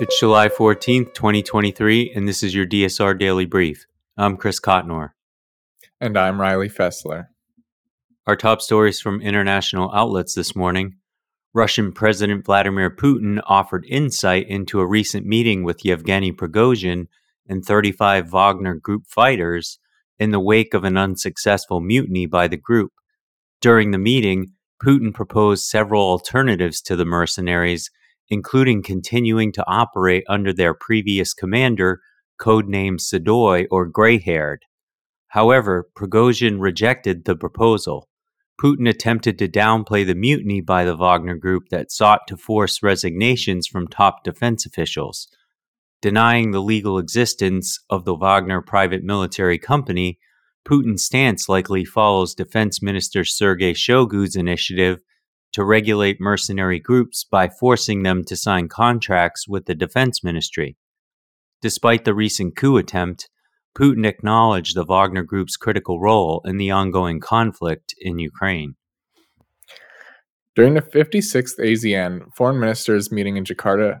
It's July 14th, 2023, and this is your DSR Daily Brief. I'm Chris Cotnor. And I'm Riley Fessler. Our top stories from international outlets this morning Russian President Vladimir Putin offered insight into a recent meeting with Yevgeny Prigozhin and 35 Wagner Group fighters in the wake of an unsuccessful mutiny by the group. During the meeting, Putin proposed several alternatives to the mercenaries including continuing to operate under their previous commander, codenamed Sedoy or Grey Haired. However, Prigozhin rejected the proposal. Putin attempted to downplay the mutiny by the Wagner Group that sought to force resignations from top defense officials. Denying the legal existence of the Wagner private military company, Putin's stance likely follows Defense Minister Sergei Shoigu's initiative to regulate mercenary groups by forcing them to sign contracts with the defense ministry. Despite the recent coup attempt, Putin acknowledged the Wagner Group's critical role in the ongoing conflict in Ukraine. During the 56th ASEAN Foreign Ministers meeting in Jakarta,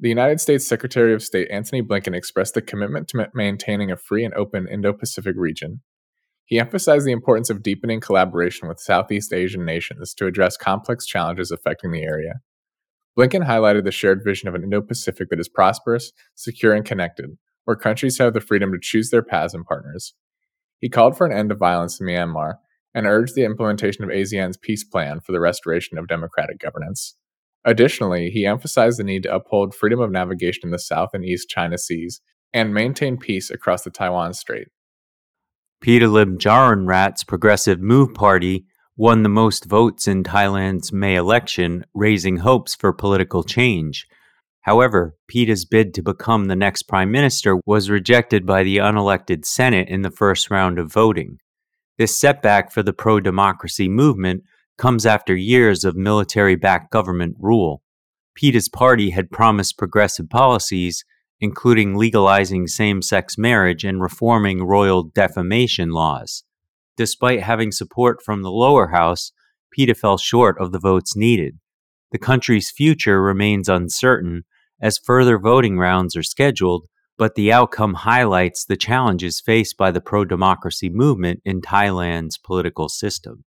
the United States Secretary of State Antony Blinken expressed a commitment to maintaining a free and open Indo Pacific region. He emphasized the importance of deepening collaboration with Southeast Asian nations to address complex challenges affecting the area. Blinken highlighted the shared vision of an Indo Pacific that is prosperous, secure, and connected, where countries have the freedom to choose their paths and partners. He called for an end to violence in Myanmar and urged the implementation of ASEAN's peace plan for the restoration of democratic governance. Additionally, he emphasized the need to uphold freedom of navigation in the South and East China Seas and maintain peace across the Taiwan Strait. Peter Lim Rat's Progressive Move Party won the most votes in Thailand's May election, raising hopes for political change. However, Pita's bid to become the next prime minister was rejected by the unelected Senate in the first round of voting. This setback for the pro democracy movement comes after years of military backed government rule. Pita's party had promised progressive policies including legalizing same sex marriage and reforming royal defamation laws. Despite having support from the lower house, Pita fell short of the votes needed. The country's future remains uncertain as further voting rounds are scheduled, but the outcome highlights the challenges faced by the pro democracy movement in Thailand's political system.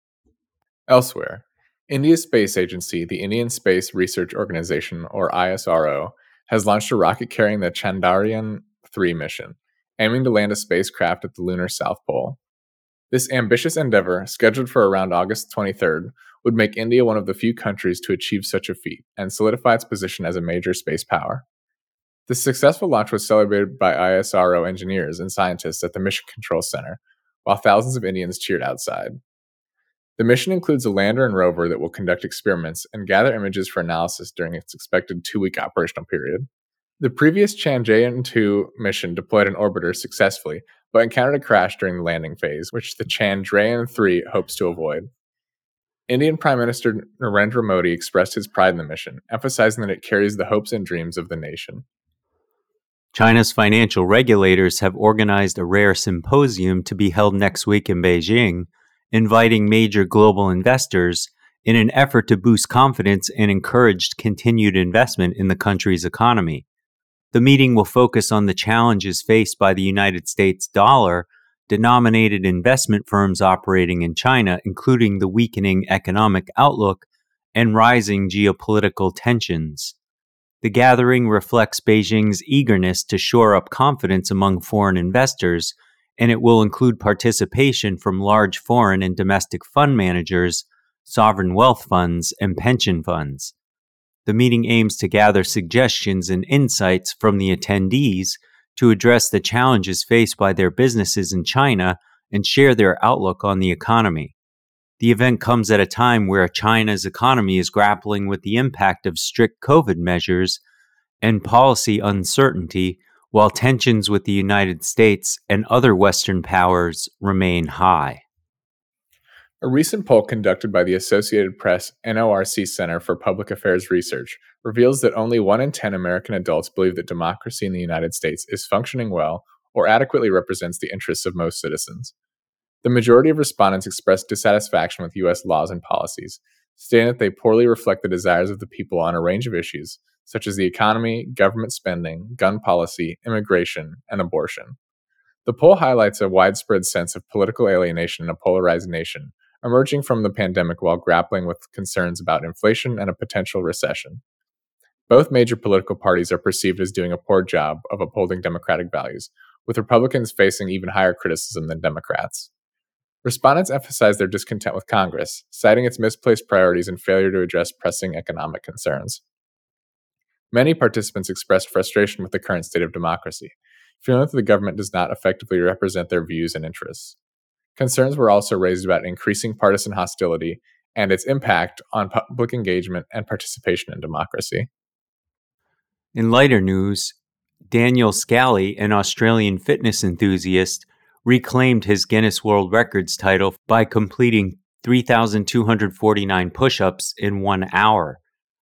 Elsewhere, India's space agency, the Indian Space Research Organization, or ISRO, has launched a rocket carrying the Chandrayaan 3 mission, aiming to land a spacecraft at the lunar South Pole. This ambitious endeavor, scheduled for around August 23rd, would make India one of the few countries to achieve such a feat and solidify its position as a major space power. The successful launch was celebrated by ISRO engineers and scientists at the Mission Control Center, while thousands of Indians cheered outside. The mission includes a lander and rover that will conduct experiments and gather images for analysis during its expected two week operational period. The previous Chandrayaan 2 mission deployed an orbiter successfully, but encountered a crash during the landing phase, which the Chandrayaan 3 hopes to avoid. Indian Prime Minister Narendra Modi expressed his pride in the mission, emphasizing that it carries the hopes and dreams of the nation. China's financial regulators have organized a rare symposium to be held next week in Beijing inviting major global investors in an effort to boost confidence and encourage continued investment in the country's economy. The meeting will focus on the challenges faced by the United States dollar denominated investment firms operating in China, including the weakening economic outlook and rising geopolitical tensions. The gathering reflects Beijing's eagerness to shore up confidence among foreign investors, and it will include participation from large foreign and domestic fund managers, sovereign wealth funds, and pension funds. The meeting aims to gather suggestions and insights from the attendees to address the challenges faced by their businesses in China and share their outlook on the economy. The event comes at a time where China's economy is grappling with the impact of strict COVID measures and policy uncertainty, while tensions with the United States and other Western powers remain high. A recent poll conducted by the Associated Press NORC Center for Public Affairs Research reveals that only 1 in 10 American adults believe that democracy in the United States is functioning well or adequately represents the interests of most citizens. The majority of respondents expressed dissatisfaction with U.S. laws and policies, stating that they poorly reflect the desires of the people on a range of issues, such as the economy, government spending, gun policy, immigration, and abortion. The poll highlights a widespread sense of political alienation in a polarized nation, emerging from the pandemic while grappling with concerns about inflation and a potential recession. Both major political parties are perceived as doing a poor job of upholding democratic values, with Republicans facing even higher criticism than Democrats. Respondents emphasized their discontent with Congress, citing its misplaced priorities and failure to address pressing economic concerns. Many participants expressed frustration with the current state of democracy, feeling that the government does not effectively represent their views and interests. Concerns were also raised about increasing partisan hostility and its impact on public engagement and participation in democracy. In lighter news, Daniel Scally, an Australian fitness enthusiast, reclaimed his Guinness World Records title by completing 3,249 push ups in one hour.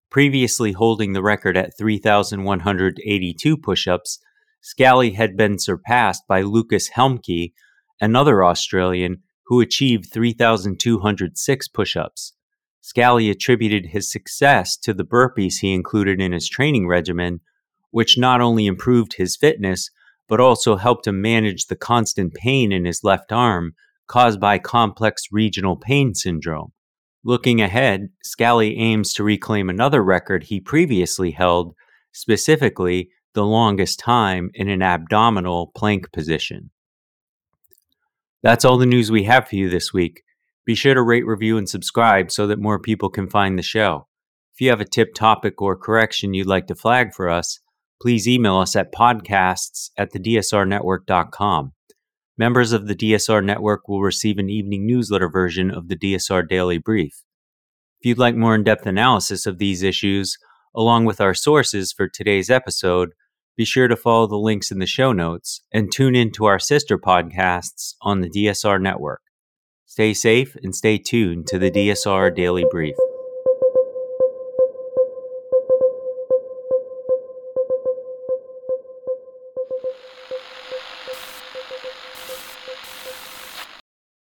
Previously holding the record at 3,182 push ups, Scally had been surpassed by Lucas Helmke, another Australian who achieved 3,206 push ups. Scally attributed his success to the burpees he included in his training regimen, which not only improved his fitness, but also helped him manage the constant pain in his left arm caused by complex regional pain syndrome. Looking ahead, Scally aims to reclaim another record he previously held, specifically the longest time in an abdominal plank position. That's all the news we have for you this week. Be sure to rate, review, and subscribe so that more people can find the show. If you have a tip, topic, or correction you'd like to flag for us, please email us at podcasts at thedsrnetwork.com. Members of the DSR Network will receive an evening newsletter version of the DSR Daily Brief. If you'd like more in depth analysis of these issues, along with our sources for today's episode, be sure to follow the links in the show notes and tune in to our sister podcasts on the DSR Network. Stay safe and stay tuned to the DSR Daily Brief.